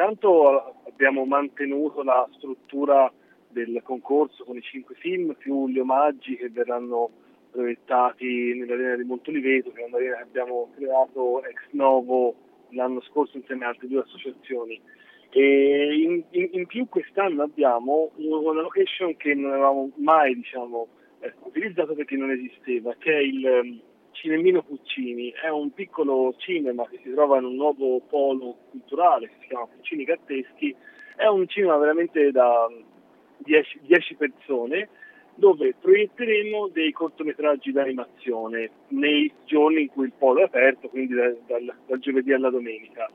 intanto abbiamo mantenuto la struttura del concorso con i cinque film più gli omaggi che verranno proiettati nell'arena di Montoliveto, che è un'arena che abbiamo creato ex novo l'anno scorso insieme a altre due associazioni. E in, in, in più quest'anno abbiamo una location che non avevamo mai diciamo, eh, utilizzato perché non esisteva, che è il Cinemino Puccini. È un piccolo cinema che si trova in un nuovo polo culturale che si chiama Puccini Gatteschi. È un cinema veramente da 10, 10 persone dove proietteremo dei cortometraggi d'animazione nei giorni in cui il polo è aperto, quindi dal, dal, dal giovedì alla domenica.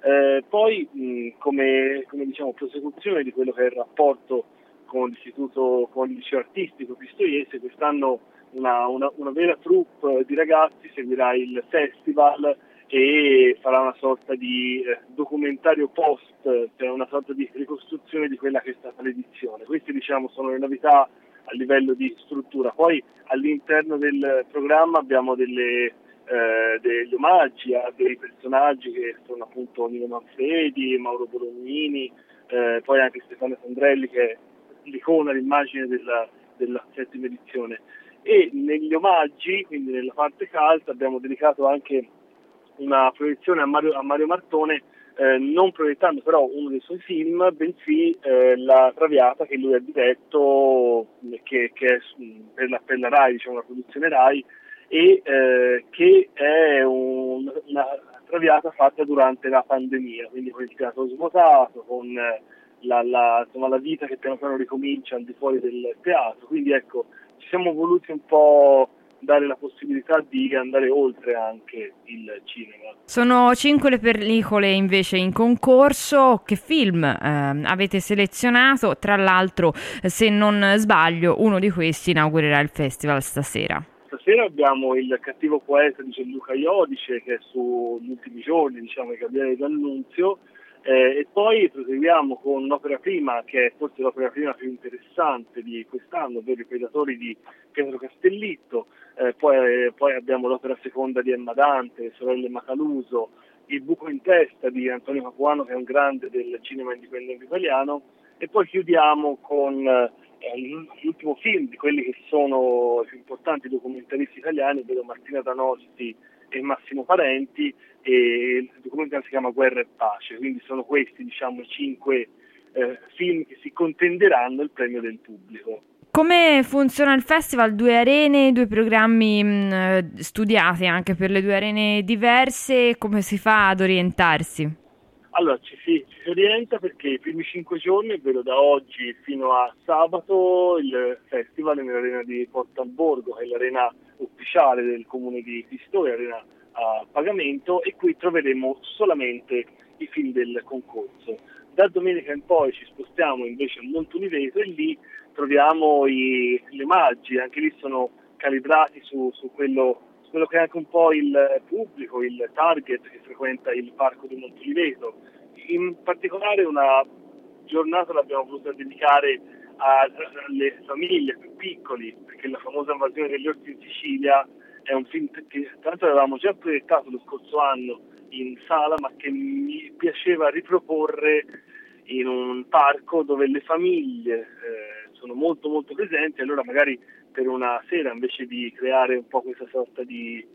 Eh, poi, mh, come, come diciamo, prosecuzione di quello che è il rapporto con l'istituto, con il liceo artistico Pistoiese, quest'anno una, una, una vera troupe di ragazzi seguirà il festival e farà una sorta di eh, documentario post, cioè una sorta di ricostruzione di quella che è stata l'edizione. Queste diciamo sono le novità a livello di struttura. Poi all'interno del programma abbiamo delle, eh, degli omaggi a dei personaggi che sono appunto Nino Manfredi, Mauro Bolognini, eh, poi anche Stefano Sandrelli che è l'icona, l'immagine della, della settima edizione. E negli omaggi, quindi nella parte calda, abbiamo dedicato anche una proiezione a Mario, a Mario Martone eh, non proiettando però uno dei suoi film, bensì eh, La Traviata che lui ha diretto, che, che è per la, per la, RAI, diciamo una produzione RAI, e eh, che è un, una Traviata fatta durante la pandemia, quindi con il teatro svuotato, con la, la, insomma, la vita che piano piano ricomincia al di fuori del teatro, quindi ecco, ci siamo voluti un po' dare la possibilità di andare oltre anche il cinema. Sono cinque le pellicole invece in concorso. Che film eh, avete selezionato? Tra l'altro, se non sbaglio, uno di questi inaugurerà il festival stasera. Stasera abbiamo il cattivo poeta di Gianluca Iodice che è sugli ultimi giorni, diciamo, i Gabriele D'Annunzio eh, e poi proseguiamo con un'opera prima, che è forse l'opera prima più interessante di quest'anno, ovvero I Predatori di Pietro Castellitto, eh, poi, poi, abbiamo l'opera seconda di Emma Dante, Le Sorelle Macaluso, Il buco in testa di Antonio Capuano, che è un grande del cinema indipendente italiano, e poi chiudiamo con eh, l'ultimo film di quelli che sono i più importanti documentaristi italiani, ovvero Martina Danosti e Massimo Parenti, e il documentario si chiama Guerra e Pace, quindi sono questi diciamo, i cinque eh, film che si contenderanno il premio del pubblico. Come funziona il festival? Due arene, due programmi mh, eh, studiati anche per le due arene diverse, come si fa ad orientarsi? Allora ci si, ci si orienta perché i primi cinque giorni, ovvero da oggi fino a sabato, il festival è nell'arena di Porto Alborgo, che è l'arena ufficiale del comune di Pistoia, arena a pagamento e qui troveremo solamente i film del concorso. Da domenica in poi ci spostiamo invece a Montuniveto e lì troviamo i, le maggi, anche lì sono calibrati su, su, quello, quello, che è anche un po' il pubblico, il target che frequenta il parco di Montoliveto. In particolare una giornata l'abbiamo voluta dedicare alle famiglie più piccoli, perché la famosa invasione degli orsi in Sicilia è un film che l'altro avevamo già proiettato lo scorso anno in sala, ma che mi piaceva riproporre in un parco dove le famiglie eh, sono molto molto presenti, allora magari per una sera invece di creare un po' questa sorta di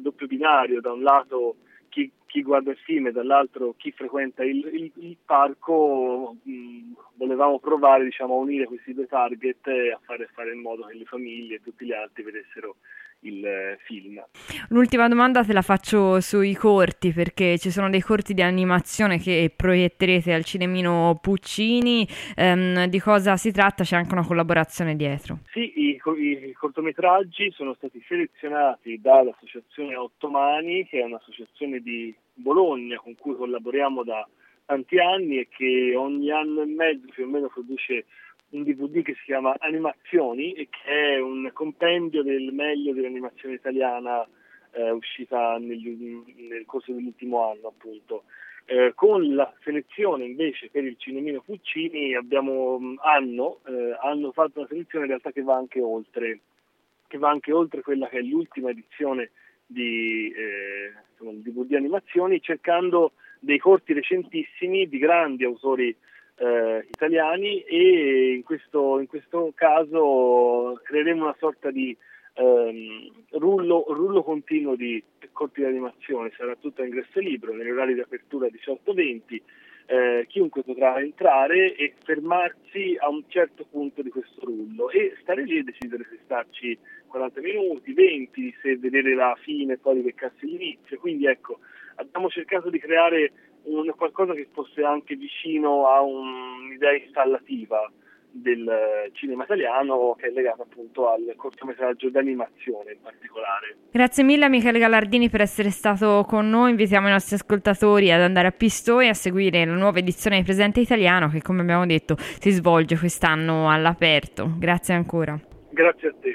doppio, binario, da un lato chi, chi, guarda il film e dall'altro chi frequenta il, il, il parco, mh, volevamo provare diciamo, a unire questi due target e a fare, fare in modo che le famiglie e tutti gli altri vedessero il eh, film. L'ultima domanda te la faccio sui corti perché ci sono dei corti di animazione che proietterete al cinemino Puccini, ehm, di cosa si tratta? C'è anche una collaborazione dietro. Sì, i, i cortometraggi sono stati selezionati dall'associazione Ottomani che è un'associazione di Bologna con cui collaboriamo da tanti anni e che ogni anno e mezzo più o meno produce un DVD che si chiama Animazioni e che è un compendio del meglio dell'animazione italiana eh, uscita negli, nel corso dell'ultimo anno appunto. Eh, con la selezione invece per il Cinemino Puccini abbiamo, hanno, eh, hanno fatto una selezione in realtà che va anche oltre, che va anche oltre quella che è l'ultima edizione di, eh, insomma, DVD animazioni cercando dei corti recentissimi di grandi autori eh, italiani e in questo, in questo, caso creeremo una sorta di ehm, rullo, rullo, continuo di corti di animazione, sarà tutto a ingresso libero, negli orari di apertura 18-20, eh, chiunque potrà entrare e fermarsi a un certo punto di questo rullo e decidere se starci 40 minuti, 20, se vedere la fine e poi beccarsi l'inizio. Quindi ecco, abbiamo cercato di creare un, qualcosa che fosse anche vicino a un'idea installativa del cinema italiano che è legato appunto al cortometraggio d'animazione in particolare. Grazie mille Michele Gallardini per essere stato con noi, invitiamo i nostri ascoltatori ad andare a Pistoia a seguire la nuova edizione di Presente Italiano che come abbiamo detto si svolge quest'anno all'aperto. Grazie ancora. Grazie a te.